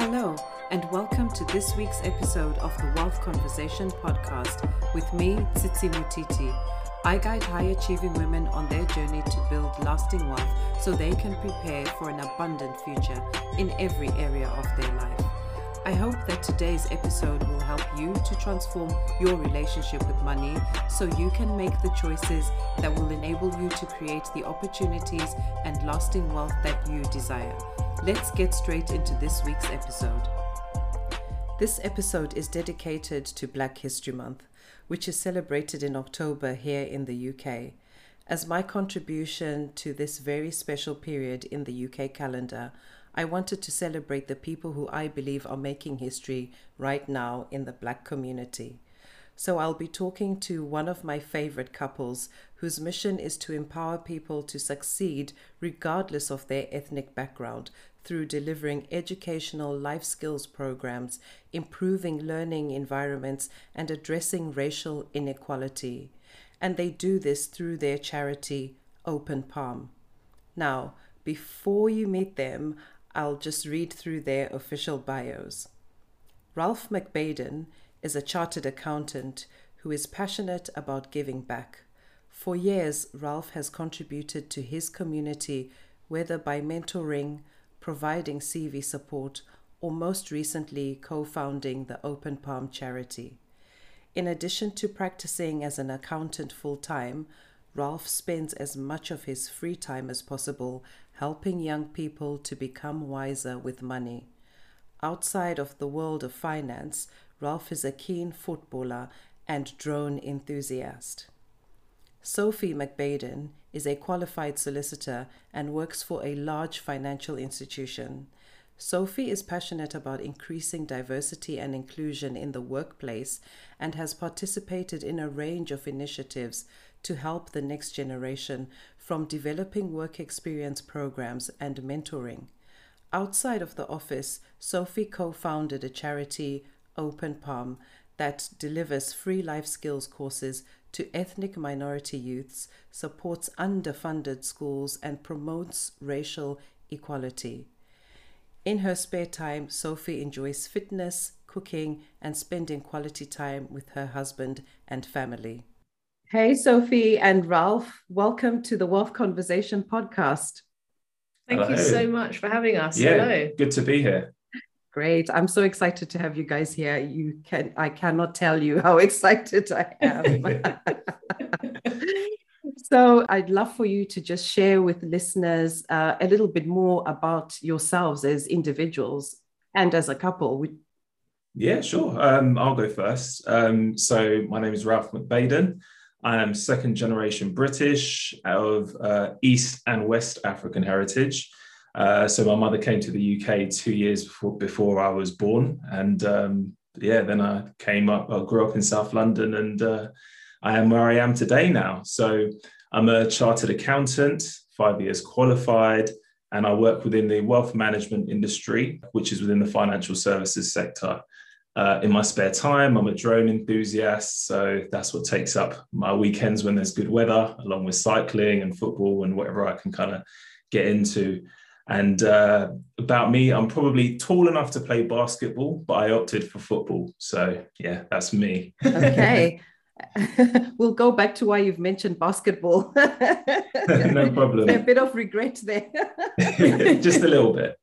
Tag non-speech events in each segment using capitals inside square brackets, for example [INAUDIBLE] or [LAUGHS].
Hello, and welcome to this week's episode of the Wealth Conversation podcast with me, Tsitsi Mutiti. I guide high achieving women on their journey to build lasting wealth so they can prepare for an abundant future in every area of their life. I hope that today's episode will help you to transform your relationship with money so you can make the choices that will enable you to create the opportunities and lasting wealth that you desire. Let's get straight into this week's episode. This episode is dedicated to Black History Month, which is celebrated in October here in the UK. As my contribution to this very special period in the UK calendar, I wanted to celebrate the people who I believe are making history right now in the Black community. So I'll be talking to one of my favorite couples whose mission is to empower people to succeed regardless of their ethnic background through delivering educational life skills programs, improving learning environments, and addressing racial inequality. And they do this through their charity, Open Palm. Now, before you meet them, I'll just read through their official bios. Ralph McBaiden is a chartered accountant who is passionate about giving back. For years, Ralph has contributed to his community, whether by mentoring, providing CV support, or most recently co founding the Open Palm charity. In addition to practicing as an accountant full time, Ralph spends as much of his free time as possible helping young people to become wiser with money. Outside of the world of finance, Ralph is a keen footballer and drone enthusiast. Sophie McBaiden is a qualified solicitor and works for a large financial institution. Sophie is passionate about increasing diversity and inclusion in the workplace and has participated in a range of initiatives to help the next generation from developing work experience programs and mentoring. Outside of the office, Sophie co founded a charity, Open Palm, that delivers free life skills courses to ethnic minority youths, supports underfunded schools, and promotes racial equality. In her spare time, Sophie enjoys fitness, cooking, and spending quality time with her husband and family. Hey, Sophie and Ralph, welcome to the Wealth Conversation podcast. Thank Hello. you so much for having us. Yeah, Hello. good to be here. Great. I'm so excited to have you guys here. You can I cannot tell you how [LAUGHS] excited I am. [LAUGHS] so I'd love for you to just share with listeners uh, a little bit more about yourselves as individuals and as a couple. Yeah, sure. Um, I'll go first. Um, so my name is Ralph McBaiden. I am second generation British of uh, East and West African heritage. Uh, so my mother came to the UK two years before, before I was born. And um, yeah, then I came up, I grew up in South London and uh, I am where I am today now. So I'm a chartered accountant, five years qualified, and I work within the wealth management industry, which is within the financial services sector. Uh, in my spare time, I'm a drone enthusiast. So that's what takes up my weekends when there's good weather, along with cycling and football and whatever I can kind of get into. And uh, about me, I'm probably tall enough to play basketball, but I opted for football. So yeah, that's me. okay. [LAUGHS] [LAUGHS] we'll go back to why you've mentioned basketball. [LAUGHS] no problem. a bit of regret there. Just a little bit.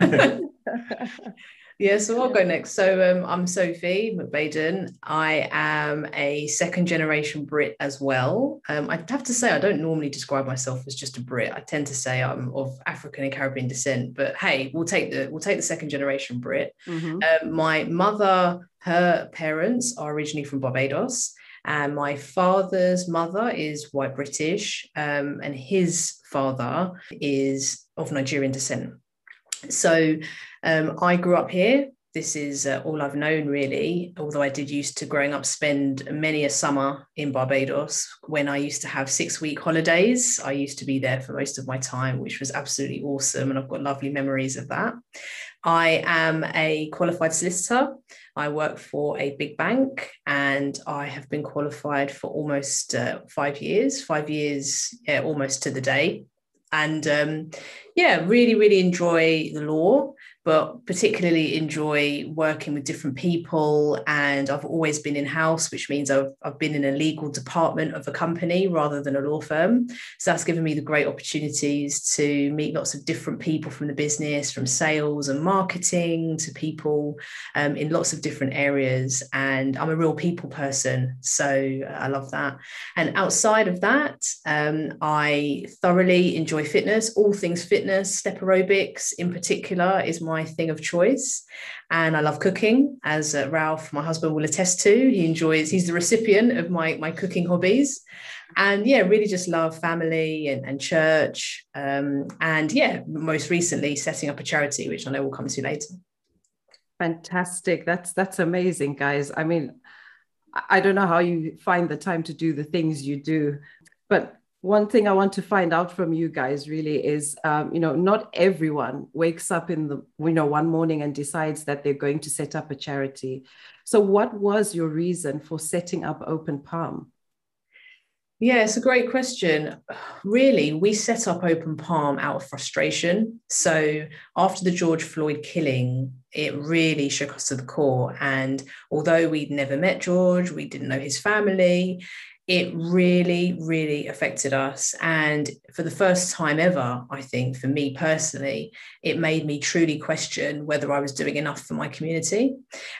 Yeah, so I'll go next. So um, I'm Sophie McBaiden. I am a second generation Brit as well. Um, I have to say, I don't normally describe myself as just a Brit. I tend to say I'm of African and Caribbean descent. But hey, we'll take the we'll take the second generation Brit. Mm-hmm. Um, my mother, her parents are originally from Barbados. And my father's mother is white British, um, and his father is of Nigerian descent. So um, I grew up here. This is uh, all I've known really, although I did used to growing up spend many a summer in Barbados when I used to have six week holidays. I used to be there for most of my time, which was absolutely awesome. And I've got lovely memories of that. I am a qualified solicitor. I work for a big bank and I have been qualified for almost uh, five years, five years yeah, almost to the day. And um, yeah, really, really enjoy the law but particularly enjoy working with different people. And I've always been in house, which means I've, I've been in a legal department of a company rather than a law firm. So that's given me the great opportunities to meet lots of different people from the business, from sales and marketing to people um, in lots of different areas. And I'm a real people person. So I love that. And outside of that, um, I thoroughly enjoy fitness, all things fitness, step aerobics in particular is my thing of choice. And I love cooking, as uh, Ralph, my husband, will attest to. He enjoys, he's the recipient of my, my cooking hobbies. And yeah, really just love family and, and church. Um, and yeah, most recently setting up a charity, which I know we'll come to later. Fantastic. That's that's amazing, guys. I mean, I don't know how you find the time to do the things you do, but one thing I want to find out from you guys really is, um, you know, not everyone wakes up in the, you know, one morning and decides that they're going to set up a charity. So, what was your reason for setting up Open Palm? Yeah, it's a great question. Really, we set up Open Palm out of frustration. So, after the George Floyd killing, it really shook us to the core. And although we'd never met George, we didn't know his family, it really, really affected us. And for the first time ever, I think, for me personally, it made me truly question whether I was doing enough for my community.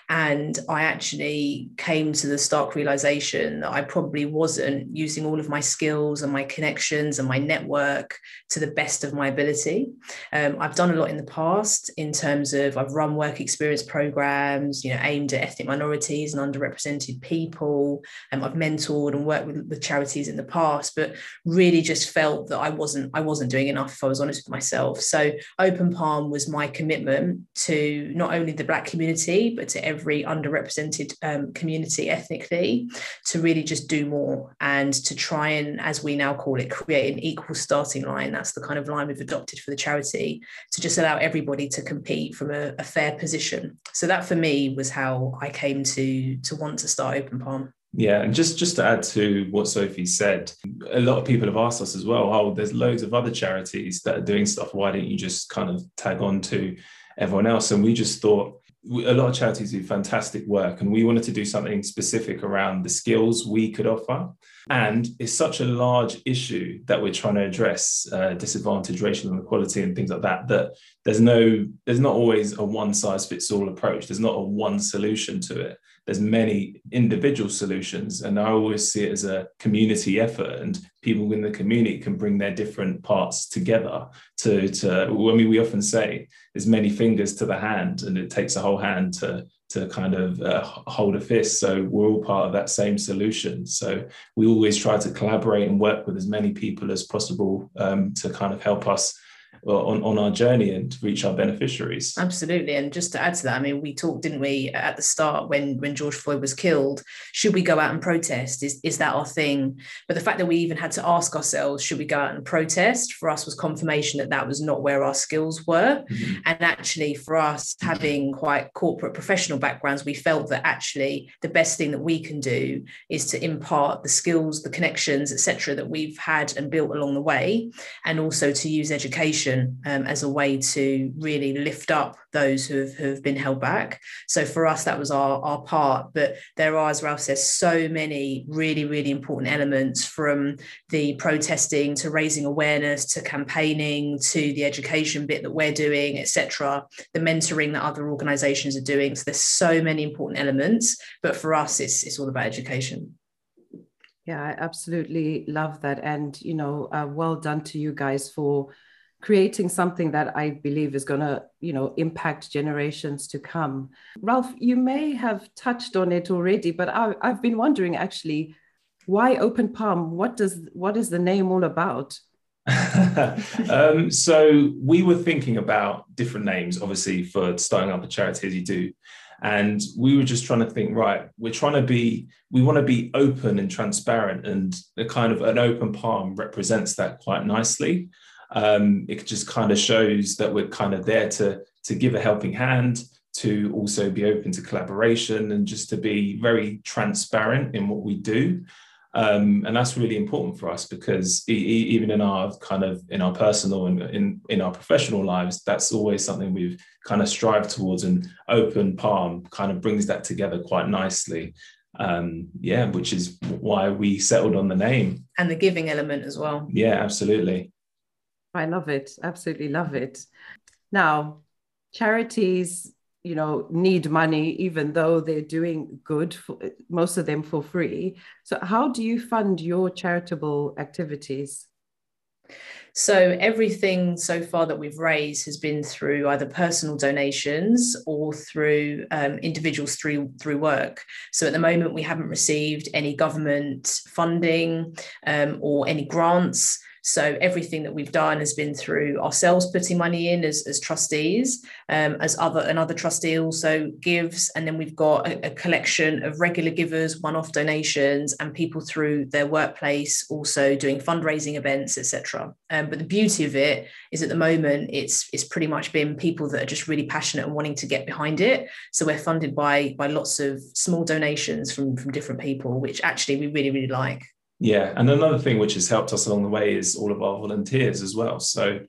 And I actually came to the stark realization that I probably wasn't using all of my skills and my connections and my network to the best of my ability. Um, I've done a lot in the past in terms of I've run work experience programs, you know, aimed at ethnic minorities and underrepresented people. And um, I've mentored and worked worked with, with charities in the past, but really just felt that I wasn't I wasn't doing enough. If I was honest with myself. So Open Palm was my commitment to not only the Black community but to every underrepresented um, community ethnically to really just do more and to try and, as we now call it, create an equal starting line. That's the kind of line we've adopted for the charity to just allow everybody to compete from a, a fair position. So that for me was how I came to to want to start Open Palm. Yeah, and just just to add to what Sophie said, a lot of people have asked us as well. Oh, there's loads of other charities that are doing stuff. Why don't you just kind of tag on to everyone else? And we just thought a lot of charities do fantastic work, and we wanted to do something specific around the skills we could offer. And it's such a large issue that we're trying to address uh, disadvantage, racial inequality, and things like that. That there's no, there's not always a one size fits all approach. There's not a one solution to it there's many individual solutions and i always see it as a community effort and people in the community can bring their different parts together to to i mean we often say there's many fingers to the hand and it takes a whole hand to to kind of uh, hold a fist. So we're all part of that same solution. So we always try to collaborate and work with as many people as possible um, to kind of help us on, on our journey and to reach our beneficiaries. Absolutely. And just to add to that, I mean, we talked, didn't we, at the start when when George Floyd was killed, should we go out and protest? Is, is that our thing? But the fact that we even had to ask ourselves, should we go out and protest, for us was confirmation that that was not where our skills were. Mm-hmm. And actually, for us, having quite corporate professional backgrounds, we felt that actually the best thing that we can do is to impart the skills, the connections, etc., that we've had and built along the way, and also to use education education um, as a way to really lift up those who have, who have been held back. So for us, that was our, our part. But there are, as Ralph says, so many really, really important elements from the protesting to raising awareness to campaigning to the education bit that we're doing, etc. The mentoring that other organisations are doing. So there's so many important elements. But for us, it's it's all about education. Yeah, I absolutely love that. And, you know, uh, well done to you guys for creating something that I believe is going to, you know, impact generations to come. Ralph, you may have touched on it already, but I, have been wondering actually, why Open Palm? What does what is the name all about? [LAUGHS] um, so we were thinking about different names, obviously, for starting up a charity as you do. And we were just trying to think, right, we're trying to be, we want to be open and transparent, and the kind of an open palm represents that quite nicely um, it just kind of shows that we're kind of there to to give a helping hand to also be open to collaboration and just to be very transparent in what we do Um, and that's really important for us because e- even in our kind of in our personal and in, in our professional lives, that's always something we've kind of strived towards. And Open Palm kind of brings that together quite nicely. Um, yeah, which is why we settled on the name and the giving element as well. Yeah, absolutely. I love it. Absolutely love it. Now, charities you know need money even though they're doing good for, most of them for free so how do you fund your charitable activities so everything so far that we've raised has been through either personal donations or through um, individuals through through work. So at the moment we haven't received any government funding um, or any grants. So everything that we've done has been through ourselves putting money in as, as trustees, um, as other another trustee also gives, and then we've got a, a collection of regular givers, one-off donations, and people through their workplace also doing fundraising events, etc. Um, but the beauty of it is at the moment it's it's pretty much been people that are just really passionate and wanting to get behind it. So we're funded by by lots of small donations from from different people, which actually we really really like. Yeah, and another thing which has helped us along the way is all of our volunteers as well. So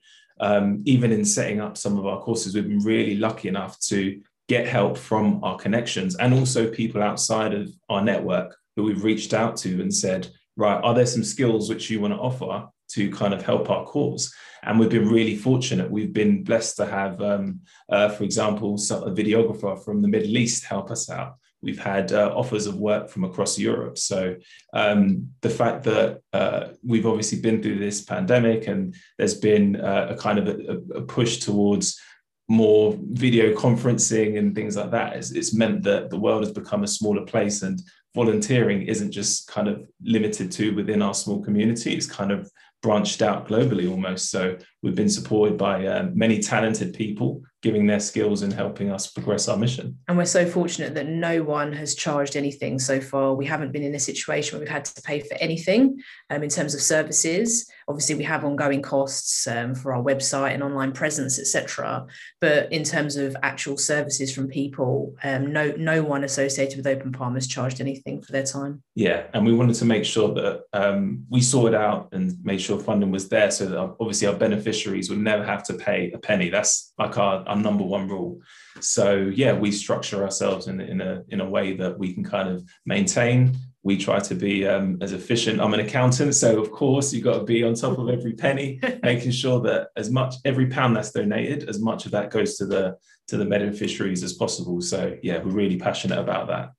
um, even in setting up some of our courses, we've been really lucky enough to get help from our connections and also people outside of our network who we've reached out to and said, right, are there some skills which you want to offer to kind of help our cause? And we've been really fortunate. We've been blessed to have, um, uh, for example, a videographer from the Middle East help us out. We've had uh, offers of work from across Europe. So um, the fact that uh, we've obviously been through this pandemic and there's been uh, a kind of a, a, push towards more video conferencing and things like that, it's, it's meant that the world has become a smaller place and volunteering isn't just kind of limited to within our small community. It's kind of branched out globally almost. So we've been supported by uh, many talented people giving their skills and helping us progress our mission. And we're so fortunate that no one has charged anything so far. We haven't been in a situation where we've had to pay for anything um, in terms of services. Obviously, we have ongoing costs um, for our website and online presence, etc. But in terms of actual services from people, um, no no one associated with Open Palm has charged anything for their time. Yeah, and we wanted to make sure that um, we sorted out and made sure funding was there, so that obviously our beneficiaries would never have to pay a penny. That's like our our number one rule. So yeah, we structure ourselves in, in a in a way that we can kind of maintain. We try to be um, as efficient. I'm an accountant, so of course you've got to be on top of every penny, [LAUGHS] making sure that as much every pound that's donated, as much of that goes to the to the beneficiaries as possible. So yeah, we're really passionate about that.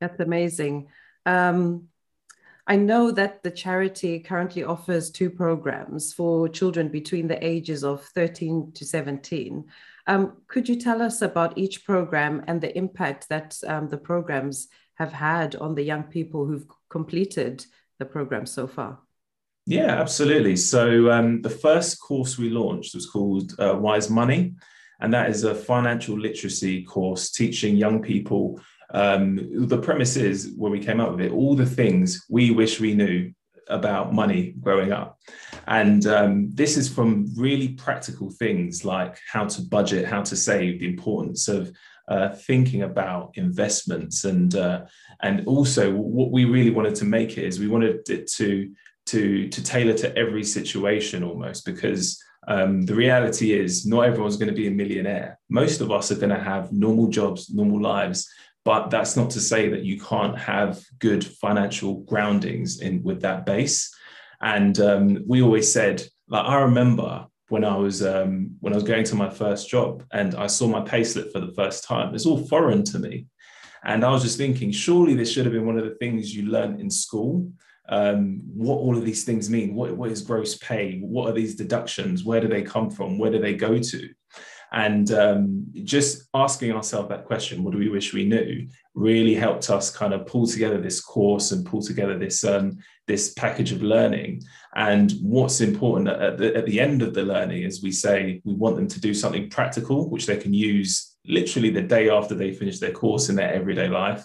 That's amazing. Um, I know that the charity currently offers two programs for children between the ages of 13 to 17. Um, could you tell us about each program and the impact that um, the programs have had on the young people who've completed the program so far? Yeah, absolutely. So um, the first course we launched was called uh, WYZ Money, and that is a financial literacy course teaching young people um, the premise is when we came up with it, all the things we wish we knew about money growing up. And um, this is from really practical things like how to budget, how to save, the importance of uh, thinking about investments, and uh, and also what we really wanted to make it is we wanted it to to to tailor to every situation almost because. Um, the reality is, not everyone's going to be a millionaire. Most of us are going to have normal jobs, normal lives, but that's not to say that you can't have good financial groundings in with that base. And um, we always said, like I remember when I was um, when I was going to my first job and I saw my payslip for the first time. It's all foreign to me, and I was just thinking, surely this should have been one of the things you learned in school. Um, what all of these things mean? What, what is gross pay? What are these deductions? Where do they come from? Where do they go to? And um, just asking ourselves that question, what do we wish we knew, really helped us kind of pull together this course and pull together this um, this package of learning. And what's important at the, at the end of the learning is we say we want them to do something practical, which they can use literally the day after they finish their course in their everyday life.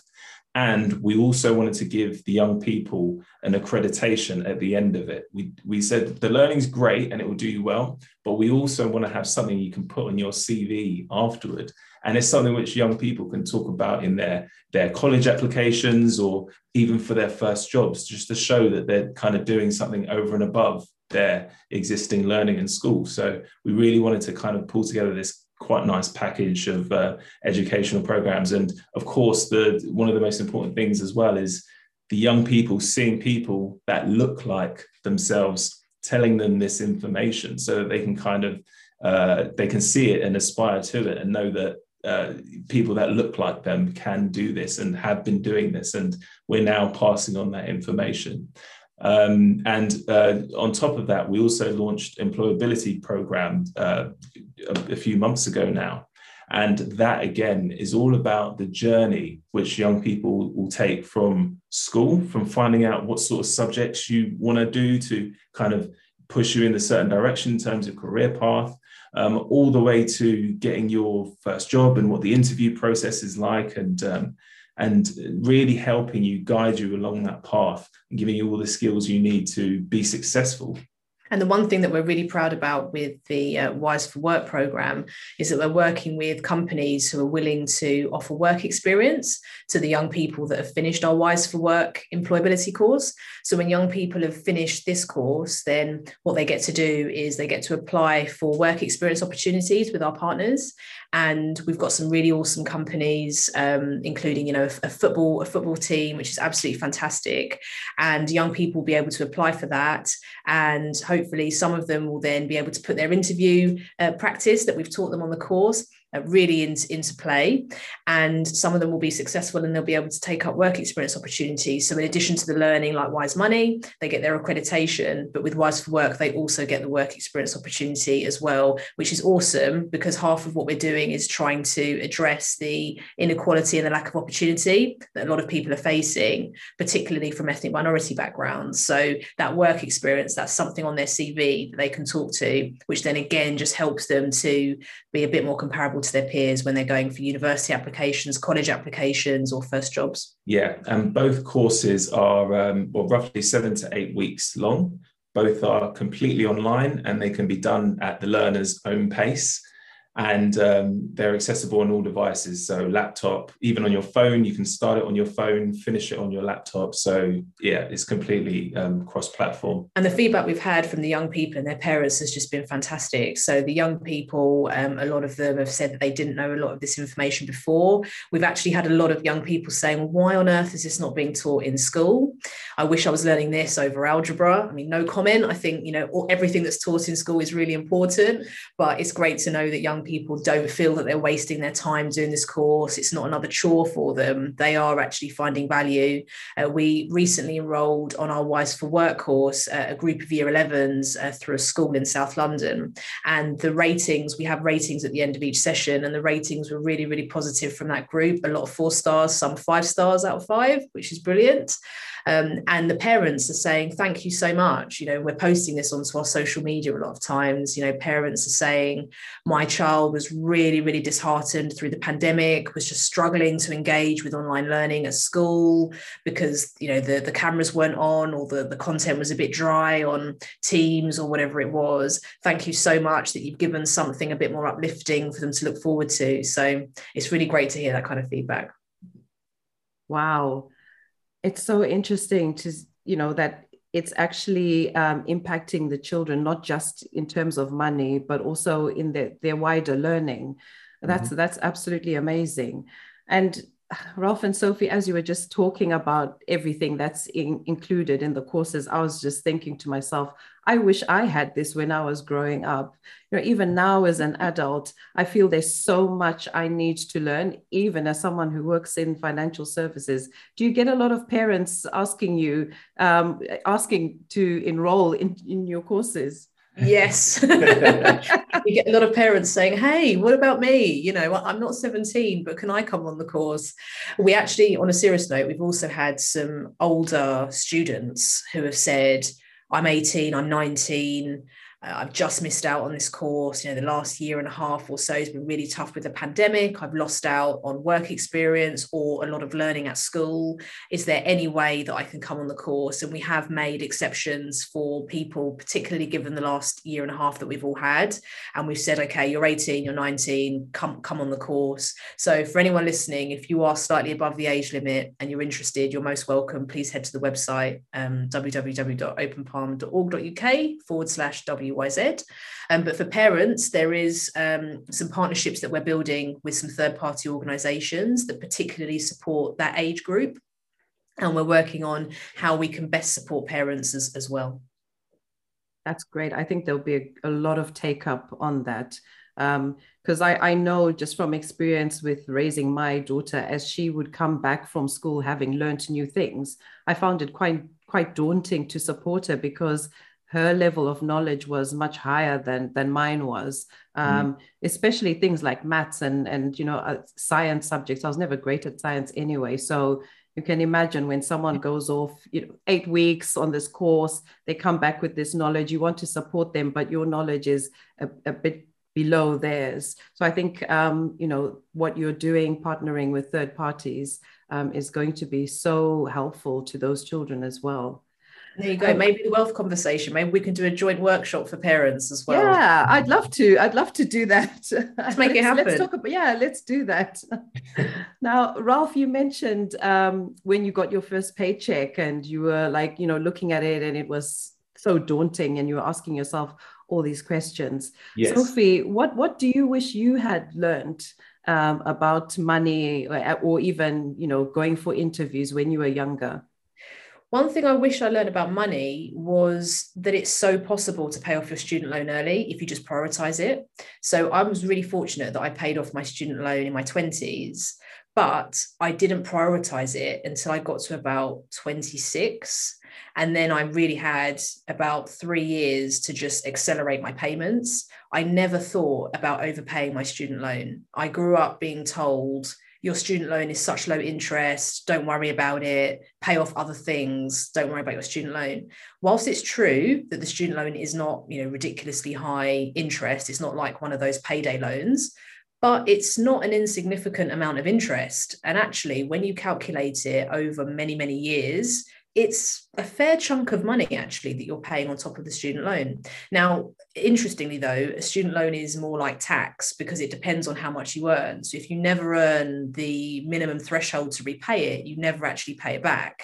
And we also wanted to give the young people an accreditation at the end of it. We, we said the learning's great and it will do you well, but we also want to have something you can put on your CV afterward. And it's something which young people can talk about in their, their college applications or even for their first jobs, just to show that they're kind of doing something over and above their existing learning in school. So we really wanted to kind of pull together this quite nice package of uh, educational programs. And of course, the one of the most important things as well is the young people seeing people that look like themselves, telling them this information so that they can kind of uh, they can see it and aspire to it and know that uh, people that look like them can do this and have been doing this, and we're now passing on that information. Um, and uh, on top of that, we also launched employability program uh, a, a, few months ago now. And that again is all about the journey which young people will take from school, from finding out what sort of subjects you want to do to kind of push you in a certain direction in terms of career path, um, all the way to getting your first job and what the interview process is like and um, and really helping you guide you along that path and giving you all the skills you need to be successful and the one thing that we're really proud about with the uh, WYZ for Work program is that we're working with companies who are willing to offer work experience to the young people that have finished our WYZ for Work employability course. So when young people have finished this course, then what they get to do is they get to apply for work experience opportunities with our partners. And we've got some really awesome companies um, including you know a, a, football a football team which is absolutely fantastic. And young people will be able to apply for that. And hopefully some of them will then be able to put their interview uh, practice that we've taught them on the course Uh, really into, into play. And some of them will be successful and they'll be able to take up work experience opportunities. So, in addition to the learning like WYZ Money, they get their accreditation, but with WYZ for Work, they also get the work experience opportunity as well, which is awesome because half of what we're doing is trying to address the inequality and the lack of opportunity that a lot of people are facing, particularly from ethnic minority backgrounds. So, that work experience, that's something on their CV that they can talk to, which then again just helps them to be a bit more comparable to their peers when they're going for university applications, college applications, or first jobs? Yeah, and both courses are um, well, roughly seven to eight weeks long. Both are completely online and they can be done at the learner's own pace and um, they're accessible on all devices. So laptop, even on your phone, you can start it on your phone, finish it on your laptop. So yeah, it's completely um, cross-platform. And the feedback we've had from the young people and their parents has just been fantastic. So the young people, um, a lot of them have said that they didn't know a lot of this information before. We've actually had a lot of young people saying, "Why on earth is this not being taught in school? I wish I was learning this over algebra." I mean, no comment. I think you know everything that's taught in school is really important, but it's great to know that young people don't feel that they're wasting their time doing this course. It's not another chore for them. They are actually finding value. Uh, we recently enrolled on our WYZ for Work course, uh, a group of year 11s uh, through a school in South London. And the ratings, we have ratings at the end of each session, and the ratings were really, really positive from that group. A lot of four stars, some five stars out of five, which is brilliant. Um, and the parents are saying, thank you so much. You know, we're posting this onto our social media a lot of times. You know, parents are saying, my child was really, really disheartened through the pandemic, was just struggling to engage with online learning at school because, you know, the, the cameras weren't on or the, the content was a bit dry on Teams or whatever it was. Thank you so much that you've given something a bit more uplifting for them to look forward to. So it's really great to hear that kind of feedback. Wow it's so interesting to you know that it's actually um, impacting the children not just in terms of money but also in their, their wider learning that's mm-hmm. that's absolutely amazing and Ralph and Sophie, as you were just talking about everything that's in, included in the courses, I was just thinking to myself, I wish I had this when I was growing up. You know, even now as an adult, I feel there's so much I need to learn, even as someone who works in financial services. Do you get a lot of parents asking you, um, asking to enroll in, in your courses? Yes. [LAUGHS] we get a lot of parents saying, Hey, what about me? You know, I'm not 17, but can I come on the course? We actually, on a serious note, we've also had some older students who have said, I'm 18, I'm 19. I've just missed out on this course. You know, the last year and a half or so has been really tough with the pandemic. I've lost out on work experience or a lot of learning at school. Is there any way that I can come on the course? And we have made exceptions for people, particularly given the last year and a half that we've all had. And we've said, okay, you're 18, you're 19, come, come on the course. So for anyone listening, if you are slightly above the age limit and you're interested, you're most welcome. Please head to the website um, www.openpalm.org.uk forward slash W WYZ. Um, but for parents, there is um, some partnerships that we're building with some third party organisations that particularly support that age group. And we're working on how we can best support parents as, as well. That's great. I think there'll be a, a lot of take up on that because um, I, I know just from experience with raising my daughter as she would come back from school having learned new things i found it quite quite daunting to support her because her level of knowledge was much higher than than mine was mm-hmm. um, mm. especially things like maths and and you know uh, science subjects i was never great at science anyway so you can imagine when someone goes off you know eight weeks on this course they come back with this knowledge you want to support them but your knowledge is a, a bit below theirs so i think um, you know what you're doing partnering with third parties um, is going to be so helpful to those children as well there you go. Um, maybe the wealth conversation. Maybe we can do a joint workshop for parents as well. Yeah, I'd love to. I'd love to do that. [LAUGHS] Let's make it happen. let's talk about. Yeah, let's do that. [LAUGHS] now, Ralph, you mentioned um, when you got your first paycheck and you were like, you know, looking at it and it was so daunting, and you were asking yourself all these questions. Yes. Sophie, what what do you wish you had learned? Um, about money or, or even you know going for interviews when you were younger one thing I wish I learned about money was that it's so possible to pay off your student loan early if you just prioritize it. So I was really fortunate that I paid off my student loan in my 20s, but I didn't prioritize it until I got to about 26. And then I really had about three years to just accelerate my payments. I never thought about overpaying my student loan. I grew up being told, your student loan is such low interest, don't worry about it, pay off other things, don't worry about your student loan. Whilst it's true that the student loan is not, you know, ridiculously high interest, it's not like one of those payday loans, but it's not an insignificant amount of interest. And actually, when you calculate it over many, many years, it's a fair chunk of money actually that you're paying on top of the student loan. Now, interestingly though, a student loan is more like tax because it depends on how much you earn. So if you never earn the minimum threshold to repay it, you never actually pay it back.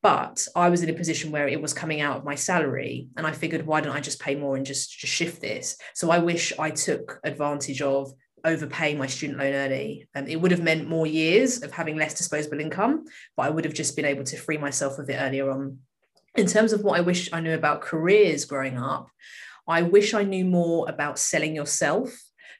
But I was in a position where it was coming out of my salary, and I figured, why don't I just pay more and just, just shift this? So I wish I took advantage of overpaying my student loan early. Um, it would have meant more years of having less disposable income, but I would have just been able to free myself of it earlier on. In terms of what I wish I knew about careers growing up, I wish I knew more about selling yourself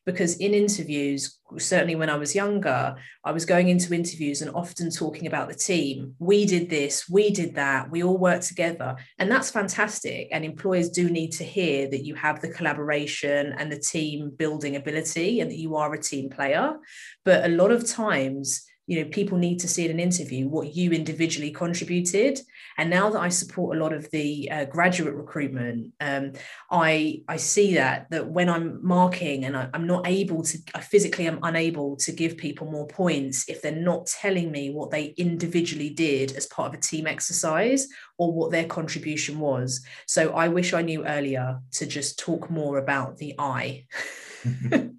because in interviews, certainly when I was younger, I was going into interviews and often talking about the team. We did this, we did that, we all worked together. And that's fantastic. And employers do need to hear that you have the collaboration and the team building ability and that you are a team player. But a lot of times, you know people need to see in an interview what you individually contributed. And now that i support a lot of the uh, graduate recruitment um, i i see that that when i'm marking and I, i'm not able to i physically am unable to give people more points if they're not telling me what they individually did as part of a team exercise or what their contribution was. So i wish i knew earlier to just talk more about the i. [LAUGHS] [LAUGHS]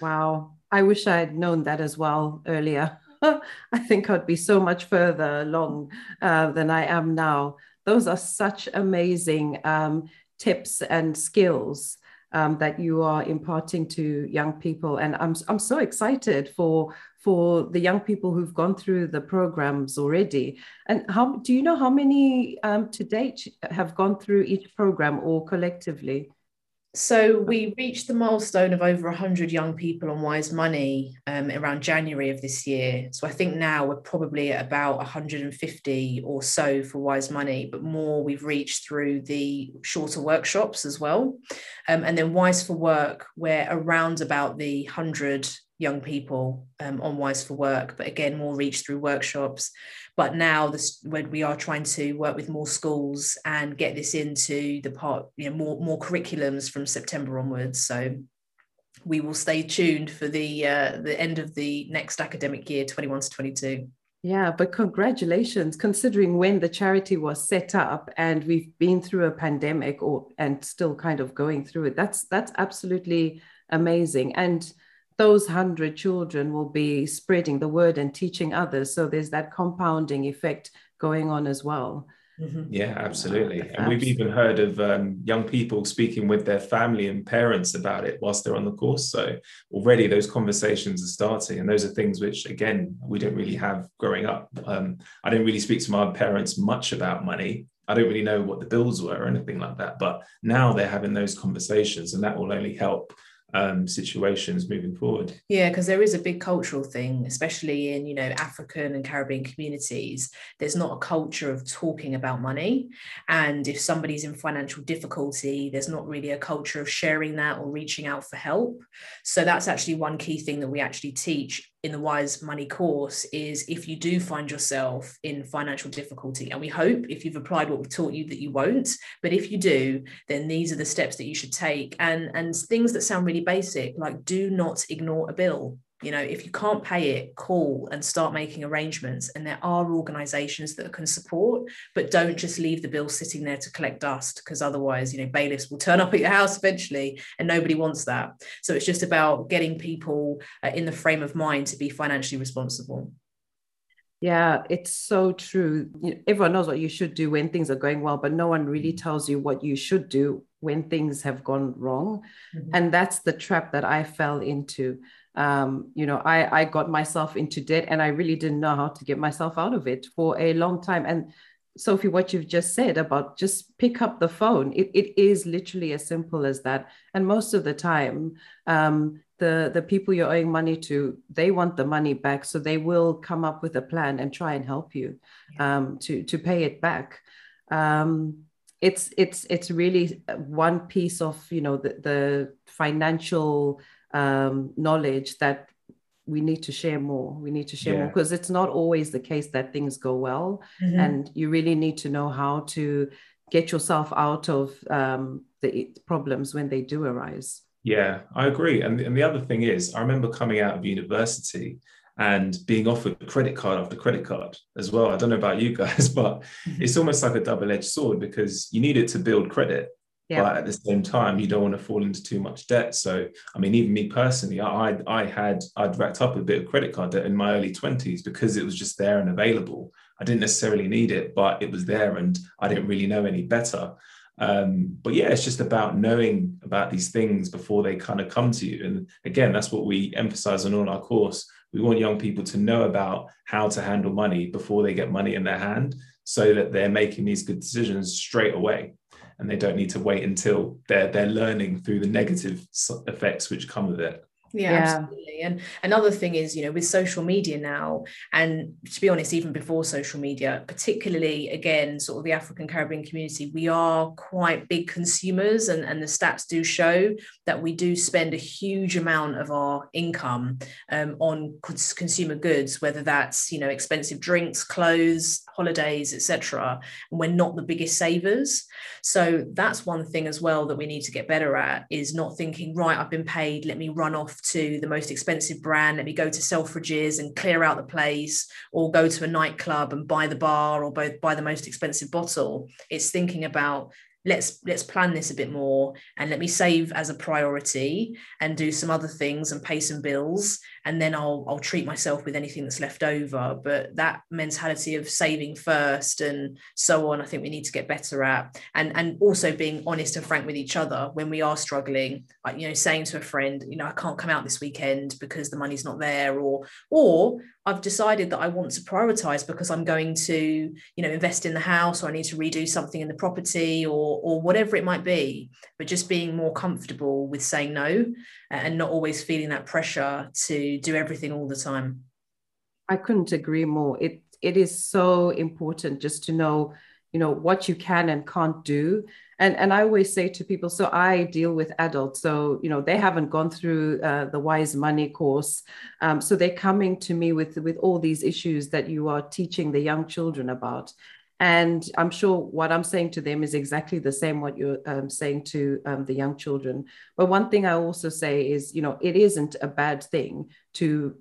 Wow. I wish I had known that as well earlier. [LAUGHS] I think I'd be so much further along uh, than I am now. Those are such amazing um, tips and skills um, that you are imparting to young people, and I'm I'm so excited for for the young people who've gone through the programs already. And how do you know how many um, to date have gone through each program or collectively? So we reached the milestone of over 100 young people on WYZ Money um, around January of this year. So I think now we're probably at about 150 or so for WYZ Money, but more we've reached through the shorter workshops as well. Um, and then WYZ for Work, we're around about the 100 young people um, on WYZ for Work, but again, more reach through workshops. But now, this, when we are trying to work with more schools and get this into the part, you know, more more curriculums from September onwards. So we will stay tuned for the uh, the end of the next academic year, 21 to 22. Yeah, but congratulations, considering when the charity was set up and we've been through a pandemic or and still kind of going through it. That's that's absolutely amazing. And those hundred children will be spreading the word and teaching others. So there's that compounding effect going on as well. Mm-hmm. Yeah, absolutely. And we've even heard of um, young people speaking with their family and parents about it whilst they're on the course. So already those conversations are starting. And those are things which, again, we don't really have growing up. Um, I didn't really speak to my parents much about money. I don't really know what the bills were or anything like that. But now they're having those conversations, and that will only help um, situations moving forward. Yeah, because there is a big cultural thing, especially in you know African and Caribbean communities. There's not a culture of talking about money, and if somebody's in financial difficulty, there's not really a culture of sharing that or reaching out for help. So that's actually one key thing that we actually teach in the WYZ Money course is if you do find yourself in financial difficulty, and we hope if you've applied what we've taught you that you won't, but if you do, then these are the steps that you should take. And, and things that sound really basic, like do not ignore a bill you know if you can't pay it call and start making arrangements and there are organizations that can support but don't just leave the bill sitting there to collect dust because otherwise you know bailiffs will turn up at your house eventually and nobody wants that so it's just about getting people uh, in the frame of mind to be financially responsible yeah, it's so true. everyone knows what you should do when things are going well, but no one really tells you what you should do when things have gone wrong. Mm-hmm. And that's the trap that I fell into um, you know, I, I got myself into debt and I really didn't know how to get myself out of it for a long time. And Sophie, what you've just said about just pick up the phone, it, it is literally as simple as that. And most of the time, um, the, the people you're owing money to, they want the money back. So they will come up with a plan and try and help you um, to, to pay it back. Um, it's it's it's really one piece of you know the, the financial um, knowledge that we need to share more. We need to share yeah. more because it's not always the case that things go well. Mm-hmm. And you really need to know how to get yourself out of um, the problems when they do arise. Yeah, I agree. And, and the other thing is, I remember coming out of university and being offered credit card after credit card as well. I don't know about you guys, [LAUGHS] but mm-hmm. it's almost like a double edged sword because you need it to build credit yeah. but at the same time you don't want to fall into too much debt. So i mean even me personally i i had i'd racked up a bit of credit card debt in my early 20s because it was just there and available. I didn't necessarily need it but it was there and i didn't really know any better. Um, but yeah it's just about knowing about these things before they kind of come to you. And again that's what we emphasize on all our course. We want young people to know about how to handle money before they get money in their hand so that they're making these good decisions straight away and they don't need to wait until they're they're learning through the negative effects which come with it yeah, yeah, absolutely. And another thing is, you know, with social media now, and to be honest, even before social media, particularly again, sort of the African Caribbean community, we are quite big consumers, and, and the stats do show that we do spend a huge amount of our income um, on consumer goods, whether that's, you know, expensive drinks, clothes, holidays, etc. And we're not the biggest savers. So that's one thing as well that we need to get better at is not thinking, right, I've been paid, let me run off to the most expensive brand, let me go to Selfridges and clear out the place, or go to a nightclub and buy the bar or both buy the most expensive bottle. It's thinking about let's let's plan this a bit more and let me save as a priority and do some other things and pay some bills and then I'll I'll treat myself with anything that's left over. But that mentality of saving first and so on I think we need to get better at. And and also being honest and frank with each other when we are struggling. Like you know saying to a friend you know I can't come out this weekend because the money's not there or or I've decided that I want to prioritize because I'm going to, you know, invest in the house or I need to redo something in the property or or whatever it might be. But just being more comfortable with saying no and not always feeling that pressure to do everything all the time. I couldn't agree more. It it is so important just to know you know what you can and can't do and and i always say to people so i deal with adults so you know they haven't gone through uh, the WYZ Money course um, so they're coming to me with with all these issues that you are teaching the young children about and i'm sure what i'm saying to them is exactly the same what you're um, saying to um, the young children. But one thing i also say is you know it isn't a bad thing to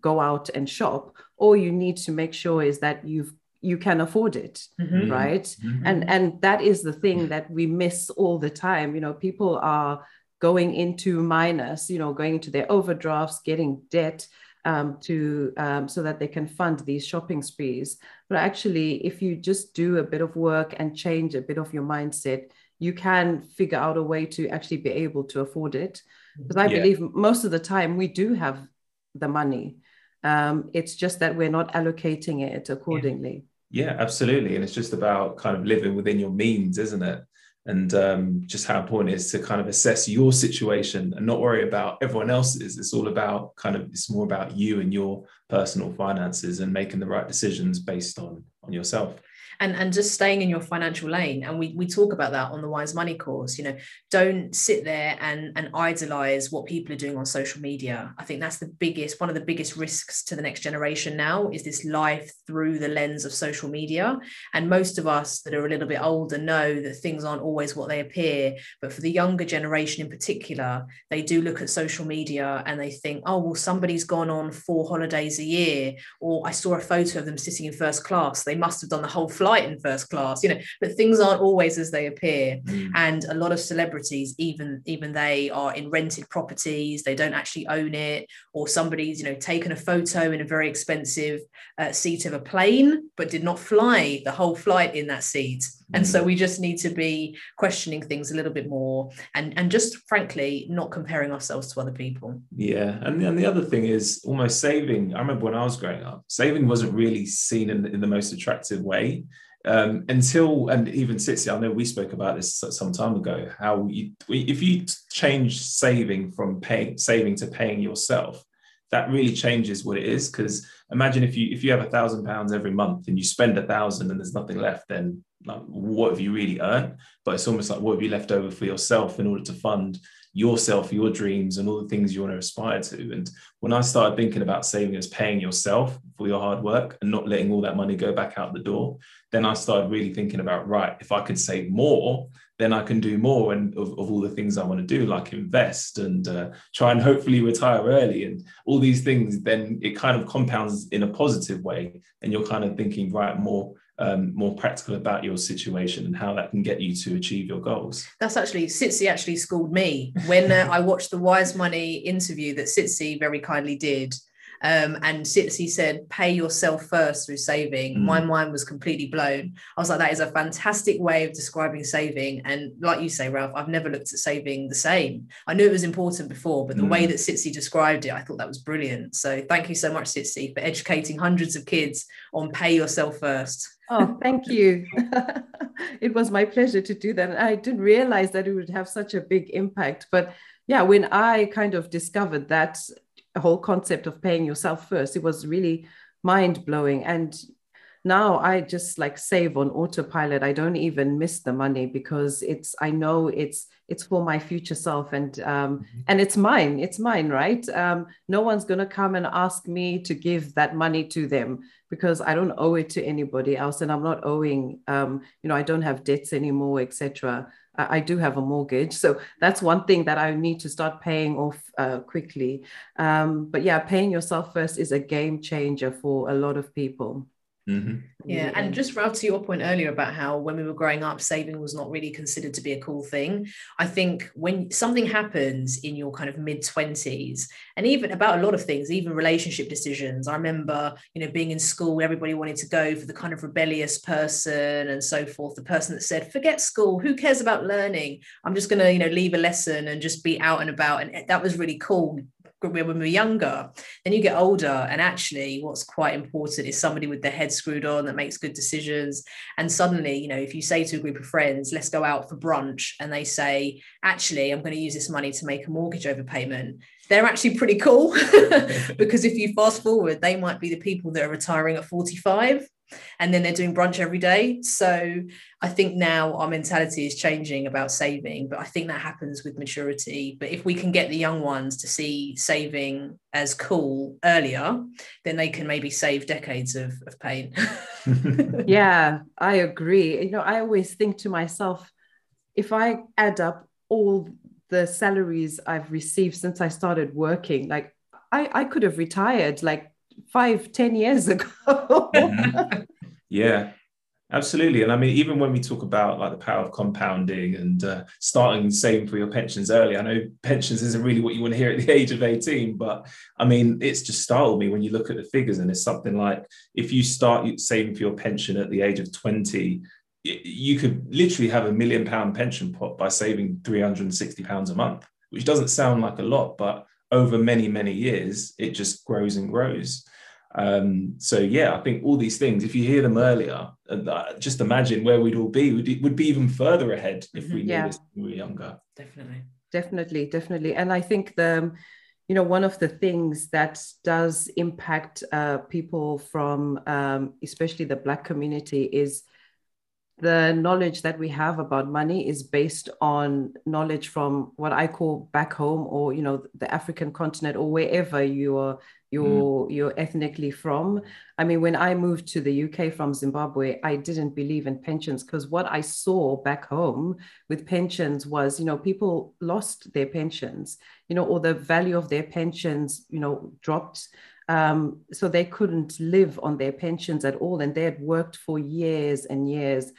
go out and shop. All you need to make sure is that you've you can afford it mm-hmm. right? Mm-hmm. and and that is the thing that we miss all the time. You know people are going into minus you know going into their overdrafts getting debt um, to um, so that they can fund these shopping sprees but actually if you just do a bit of work and change a bit of your mindset you can figure out a way to actually be able to afford it because i yeah. believe most of the time we do have the money um, it's just that we're not allocating it accordingly yeah, absolutely. And it's just about kind of living within your means, isn't it? And um, just how important it is to kind of assess your situation and not worry about everyone else's. It's all about kind of, it's more about you and your personal finances and making the right decisions based on on yourself and and just staying in your financial lane. And we we talk about that on the WYZ Money course you know don't sit there and and idolize what people are doing on social media. I think that's the biggest one of the biggest risks to the next generation now is this life through the lens of social media. And most of us that are a little bit older know that things aren't always what they appear. But for the younger generation in particular they do look at social media and they think oh well somebody's gone on four holidays a year or i saw a photo of them sitting in first class. They must have done the whole flight in first class you know but things aren't always as they appear mm. and a lot of celebrities even even they are in rented properties they don't actually own it or somebody's you know taken a photo in a very expensive uh, seat of a plane but did not fly the whole flight in that seat and so mm. we just need to be questioning things a little bit more and and just frankly not comparing ourselves to other people yeah and, and the other thing is almost saving i remember when i was growing up saving wasn't really seen in, in the most attractive way um, until and even Tsitsi, I know we spoke about this some time ago. How you, if you change saving from paying saving to paying yourself, that really changes what it is. Because imagine if you if you have a thousand pounds every month and you spend a thousand and there's nothing left, then like, what have you really earned? But it's almost like what have you left over for yourself in order to fund yourself, your dreams, and all the things you want to aspire to. And when I started thinking about saving as paying yourself for your hard work and not letting all that money go back out the door, then I started really thinking about right, if I could save more, then I can do more and of, of all the things I want to do, like invest and uh, try and hopefully retire early and all these things. Then it kind of compounds in a positive way, and you're kind of thinking right more um, more practical about your situation and how that can get you to achieve your goals. That's actually Tsitsi actually schooled me when uh, I watched the WYZ Money interview that Tsitsi very kindly did. Um, and Tsitsi said, pay yourself first through saving. Mm. My mind was completely blown. I was like, that is a fantastic way of describing saving. And like you say, Ralph, I've never looked at saving the same. I knew it was important before, but the mm. way that Tsitsi described it, I thought that was brilliant. So thank you so much, Tsitsi, for educating hundreds of kids on pay yourself first. Oh, thank [LAUGHS] you. [LAUGHS] it was my pleasure to do that. I didn't realize that it would have such a big impact. But yeah, when I kind of discovered that whole concept of paying yourself first, it was really mind blowing. And now I just like save on autopilot. I don't even miss the money because it's I know it's it's for my future self and um, mm-hmm. and it's mine. It's mine, right? Um, no one's gonna come and ask me to give that money to them because I don't owe it to anybody else, and I'm not owing. Um, you know, I don't have debts anymore, etc. I, do have a mortgage, so that's one thing that I need to start paying off uh, quickly. Um, but yeah, paying yourself first is a game changer for a lot of people. Mm-hmm. Yeah, and just Ralph, to your point earlier about how when we were growing up, saving was not really considered to be a cool thing. I think when something happens in your kind of mid twenties, and even about a lot of things, even relationship decisions. I remember, you know, being in school, everybody wanted to go for the kind of rebellious person and so forth. The person that said, "Forget school, who cares about learning? I'm just going to, you know, leave a lesson and just be out and about." And that was really cool when we were younger. Then you get older, and actually, what's quite important is somebody with their head screwed on that makes good decisions. And suddenly, you know, if you say to a group of friends, let's go out for brunch, and they say, actually, I'm going to use this money to make a mortgage overpayment, they're actually pretty cool [LAUGHS] because if you fast forward, they might be the people that are retiring at 45 and then they're doing brunch every day. So I think now our mentality is changing about saving, but I think that happens with maturity. But if we can get the young ones to see saving as cool earlier, then they can maybe save decades of, of pain. [LAUGHS] [LAUGHS] yeah, I agree. You know, I always think to myself, if I add up all the salaries I've received since I started working, like I, I could have retired like five, ten years [LAUGHS] ago. mm-hmm. Yeah, absolutely. And I mean, even when we talk about like the power of compounding and uh, starting saving for your pensions early, I know pensions isn't really what you want to hear at the [LAUGHS] age of 18, but I mean, it's just startled me when you look at the figures and it's something like if you start saving for your pension at the age of 20, you could literally have a million pound pension pot by saving 360 pounds a month, which doesn't sound like a lot, but over many, many years, it just grows and grows. Um, so yeah, I think all these things, if you hear them earlier, uh, just imagine where we'd all be. Would would be even further ahead if we yeah. knew this when we were younger. Definitely, definitely, definitely. And I think the, you know, one of the things that does impact uh, people from, um, especially the Black community, is the knowledge that we have about money is based on knowledge from what I call back home or you know the African continent or wherever you're you're mm. you're ethnically from. I mean, when I moved to the UK from Zimbabwe, I didn't believe in pensions because what I saw back home with pensions was, you know, people lost their pensions, you know, or the value of their pensions, you know, dropped. Um, so they couldn't live on their pensions at all. And they had worked for years and years.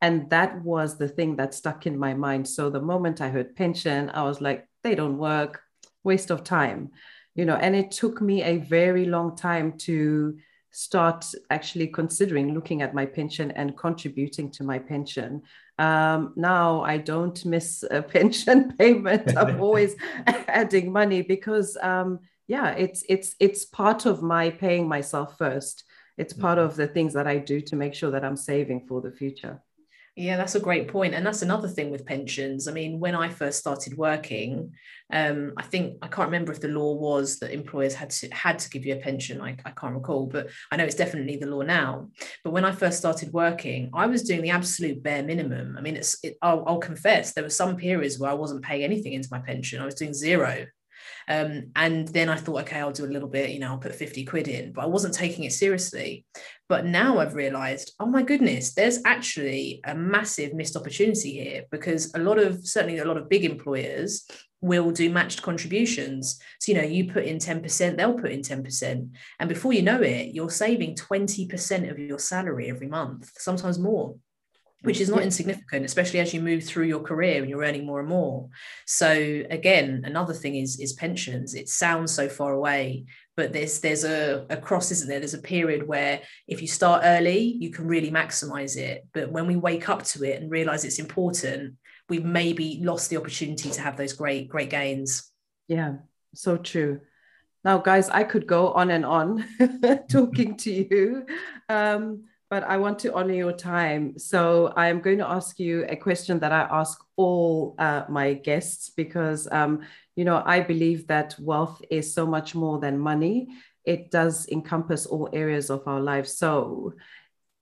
And that was the thing that stuck in my mind. So the moment I heard pension, I was like, they don't work, waste of time. You know, and it took me a very long time to start actually considering looking at my pension and contributing to my pension. Um, now I don't miss a [LAUGHS] pension payment. I'm always [LAUGHS] adding money because um, yeah it's it's it's part of my paying myself first. It's part mm-hmm. of the things that i do to make sure that i'm saving for the future. Yeah that's a great point and that's another thing with pensions. I mean when i first started working um, i think i can't remember if the law was that employers had to had to give you a pension I, I can't recall but i know it's definitely the law now. But when i first started working i was doing the absolute bare minimum. I mean it's it, I'll, I'll confess there were some periods where i wasn't paying anything into my pension. I was doing zero um, and then I thought, okay, I'll do a little bit, you know, I'll put 50 quid in, but I wasn't taking it seriously. But now I've realized, oh my goodness, there's actually a massive missed opportunity here because a lot of, certainly a lot of big employers will do matched contributions. So, you know, you put in 10%, they'll put in 10%. And before you know it, you're saving 20% of your salary every month, sometimes more which is not insignificant, especially as you move through your career and you're earning more and more. So again, another thing is is pensions. It sounds so far away, but there's there's a, a cross, isn't there? There's a period where if you start early, you can really maximize it. But when we wake up to it and realize it's important, we've maybe lost the opportunity to have those great, great gains. Yeah, so true. Now, guys, I could go on and on [LAUGHS] talking to you. Um, but I want to honor your time. So I'm going to ask you a question that I ask all uh, my guests because, um, you know, I believe that wealth is so much more than money. It does encompass all areas of our lives. So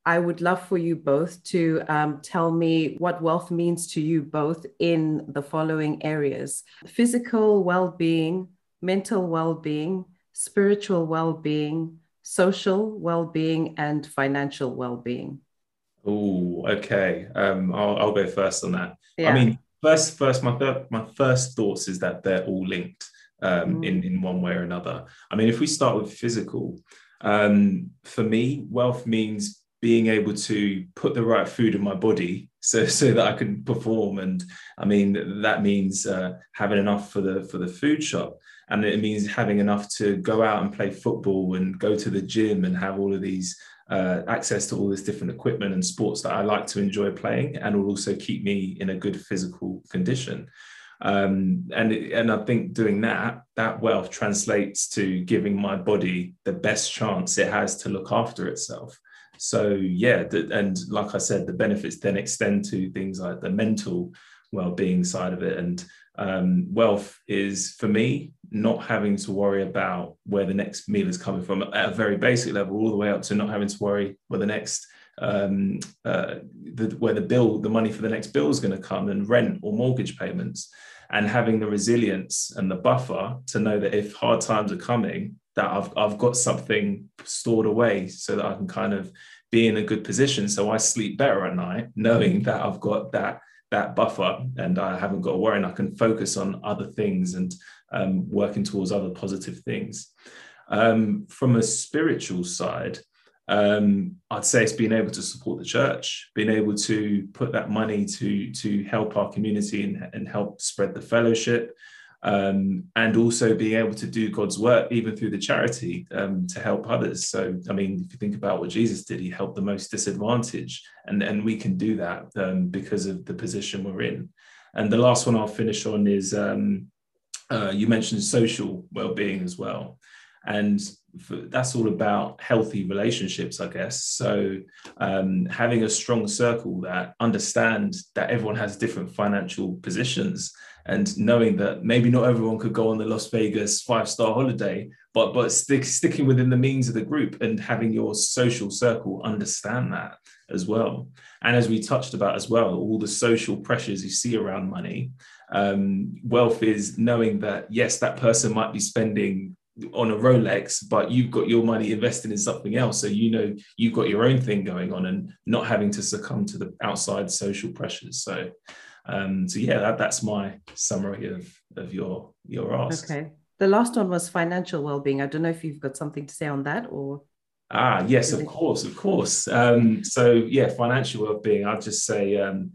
I would love for you both to um, tell me what wealth means to you both in the following areas physical well being, mental well being, spiritual well being, social well-being and financial well-being. Oh okay. Um I'll, I'll go first on that. Yeah. i mean first first my my first thoughts is that they're all linked um, mm. in in one way or another. I mean if we start with physical um, for me wealth means being able to put the right food in my body [LAUGHS] so so that I can perform. And I mean that means uh, having enough for the for the food shop and it means having enough to go out and play football and go to the gym and have all of these uh, access to all this different equipment and sports that I like to enjoy playing and will also keep me in a good physical condition. Um, and and I think doing that, that wealth translates to giving my body the best chance it has to look after itself. So yeah, and like I said, the benefits then extend to things like the mental well-being side of it and um, wealth is for me not having to worry about where the next meal is coming from. At a very basic level all the way up to not having to worry where the next um, uh, the, where the bill the money for the next bill is going to come and rent or mortgage payments. And having the resilience and the buffer to know that if hard times are coming that I've, I've got something stored away so that I can kind of be in a good position. So I sleep better at night knowing that I've got that that buffer and I haven't got to worry and I can focus on other things and um, working towards other positive things. Um, from a spiritual side, um, I'd say it's being able to support the church, being able to put that money to to help our community and, and help spread the fellowship, um, and also being able to do God's work even through the charity um, to help others. So, I mean, if you think about what Jesus did, he helped the most disadvantaged, and and we can do that um, because of the position we're in. And the last one I'll finish on is um, uh, you mentioned social well-being as well, and that's all about healthy relationships, I guess. So um, having a strong circle that understand that everyone has different financial positions and knowing that maybe not everyone could go on the Las Vegas five star holiday, but but stick, sticking within the means of the group and having your social circle understand that as well. And as we touched about as well, all the social pressures you see around money. Um, wealth is knowing that yes, that person might be spending on a Rolex, but you've got your money invested in something else. So you know you've got your own thing going on and not having to succumb to the outside social pressures. So um, so yeah, that, that's my summary of of your your ask. Okay. The last one was financial well-being. I don't know if you've got something to say on that or Ah, yes, of course, of course. Um, so yeah, financial well-being. I'd just say um,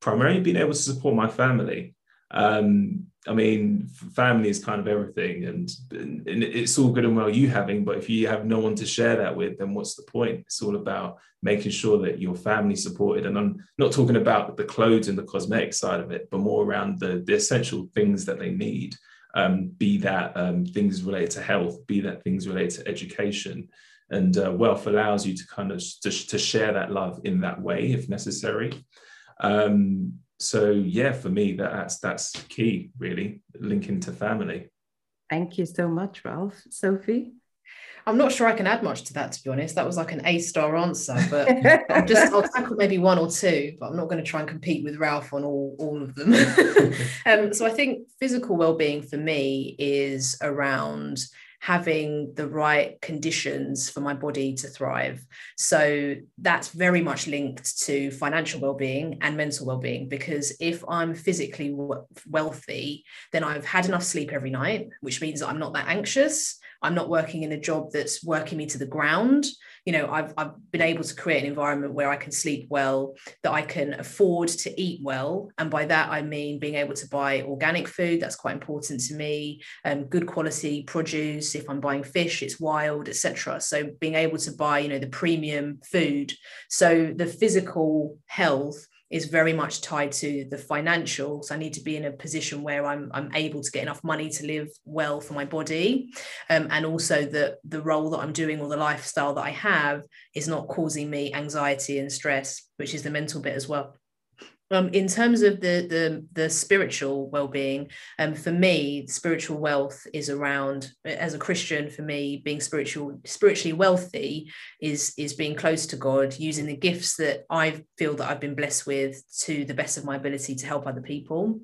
primarily being able to support my family. Um, I mean, family is kind of everything, and, and it's all good and well you having, but if you have no one to share that with, then what's the point? It's all about making sure that your family supported. And I'm not talking about the clothes and the cosmetic side of it, but more around the, the essential things that they need. Um, be that um, things related to health, be that things related to education, and uh, wealth allows you to kind of to, to share that love in that way if necessary. Um, so yeah, for me, that, that's that's key, really, linking to family. Thank you so much, Ralph. Sophie? I'm not sure I can add much to that, to be honest. That was like an A star answer, but [LAUGHS] I'll just I'll tackle maybe one or two, but I'm not going to try and compete with Ralph on all, all of them. [LAUGHS] um, so I think physical well-being for me is around having the right conditions for my body to thrive. So that's very much linked to financial well-being and mental well-being because if I'm physically wealthy, then I've had enough sleep every night, which means that I'm not that anxious. I'm not working in a job that's working me to the ground. You know, I've, I've been able to create an environment where I can sleep well, that I can afford to eat well. And by that, I mean being able to buy organic food. That's quite important to me. Um, good quality produce. If I'm buying fish, it's wild, etc. So being able to buy, you know, the premium food. So the physical health is very much tied to the financials. I need to be in a position where I'm, I'm able to get enough money to live well for my body. Um, and also that the role that I'm doing or the lifestyle that I have is not causing me anxiety and stress, which is the mental bit as well. Um, in terms of the the, the spiritual well-being, um, for me, spiritual wealth is around as a Christian. For me, being spiritual spiritually wealthy is is being close to God, using the gifts that I feel that I've been blessed with to the best of my ability to help other people.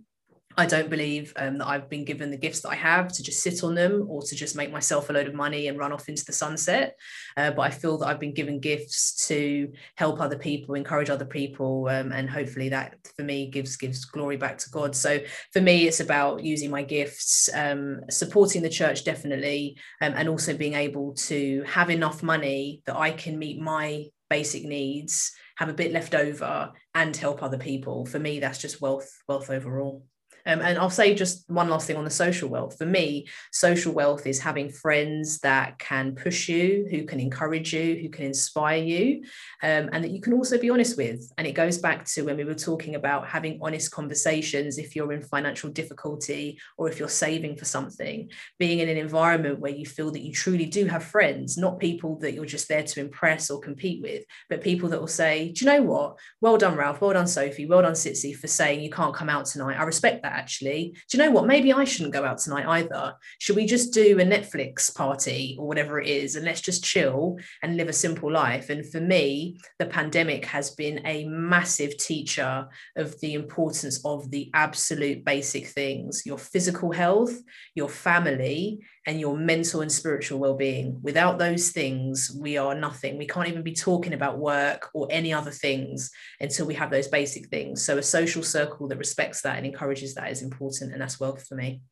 I don't believe um, that I've been given the gifts that I have to just sit on them or to just make myself a load of money and run off into the sunset. Uh, but I feel that I've been given gifts to help other people, encourage other people, um, and hopefully that for me gives gives glory back to God. So for me, it's about using my gifts, um, supporting the church definitely, um, and also being able to have enough money that I can meet my basic needs, have a bit left over, and help other people. For me, that's just wealth wealth overall. Um, and I'll say just one last thing on the social wealth. For me, social wealth is having friends that can push you, who can encourage you, who can inspire you, um, and that you can also be honest with. And it goes back to when we were talking about having honest conversations if you're in financial difficulty or if you're saving for something, being in an environment where you feel that you truly do have friends, not people that you're just there to impress or compete with, but people that will say, Do you know what? Well done, Ralph. Well done, Sophie. Well done, Tsitsi, for saying you can't come out tonight. I respect that actually. Do you know what? Maybe I shouldn't go out tonight either. Should we just do a Netflix party or whatever it is and let's just chill and live a simple life? And for me, the pandemic has been a massive teacher of the importance of the absolute basic things your physical health, your family, and your mental and spiritual well-being. Without those things we are nothing. We can't even be talking about work or any other things until we have those basic things. So a social circle that respects that and encourages that is important and that's wealth for me.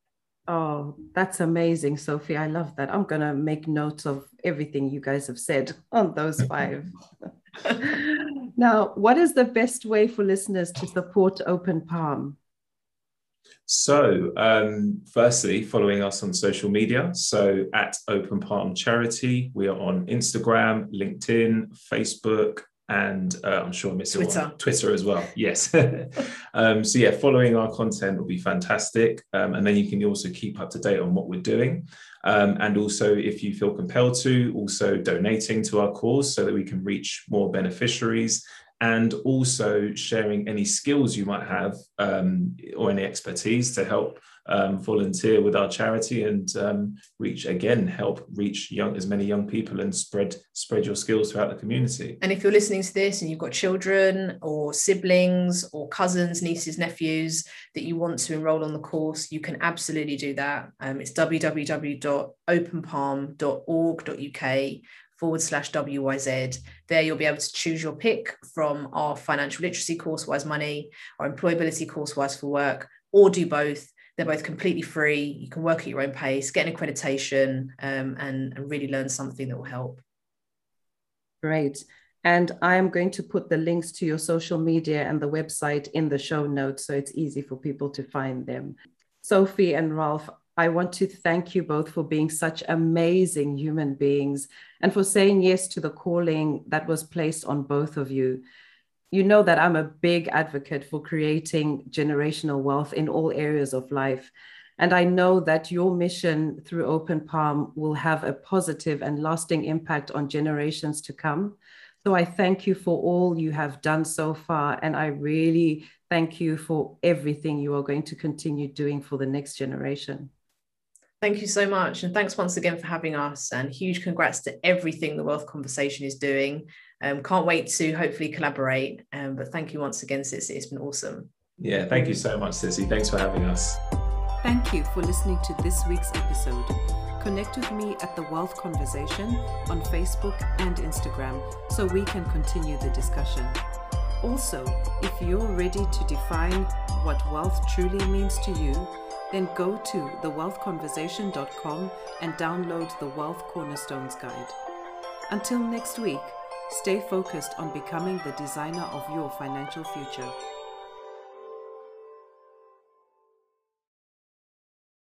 Oh that's amazing sophie. I love that. I'm going to make notes of everything you guys have said [LAUGHS] on those five. [LAUGHS] Now what is the best way for listeners to support open palm so, um, firstly, following us on social media. So, at Open Palm Charity, we are on Instagram, LinkedIn, Facebook, and uh, I'm sure I'm missing Twitter. One. Twitter as well. Yes. [LAUGHS] um, so, yeah, following our content will be fantastic. Um, and then you can also keep up to date on what we're doing. Um, and also, if you feel compelled to, also donating to our cause so that we can reach more beneficiaries and also sharing any skills you might have um, or any expertise to help um, volunteer with our charity and um, reach again help reach young as many young people and spread spread your skills throughout the community. And if you're listening to this and you've got children or siblings or cousins nieces nephews that you want to enroll on the course you can absolutely do that. Um, it's www.openpalm.org.uk forward slash WYZ. There you'll be able to choose your pick from our financial literacy course, WYZ Money, our employability course, WYZ for Work, or do both. They're both completely free. You can work at your own pace, get an accreditation, um, and, and really learn something that will help. Great. And I'm going to put the links to your social media and the website in the show notes so it's easy for people to find them. Sophie and Ralph, I want to thank you both for being such amazing human beings and for saying yes to the calling that was placed on both of you. You know that I'm a big advocate for creating generational wealth in all areas of life. And I know that your mission through Open Palm will have a positive and lasting impact on generations to come. So I thank you for all you have done so far. And I really thank you for everything you are going to continue doing for the next generation. Thank you so much. And thanks once again for having us. And huge congrats to everything the Wealth Conversation is doing. Um, can't wait to hopefully collaborate. Um, but thank you once again, Tsitsi. It's been awesome. Yeah, thank you so much, Tsitsi. Thanks for having us. Thank you for listening to this week's episode. Connect with me at The Wealth Conversation on Facebook and Instagram so we can continue the discussion. Also, if you're ready to define what wealth truly means to you, then go to thewealthconversation.com and download the Wealth Cornerstones Guide. Until next week, stay focused on becoming the designer of your financial future.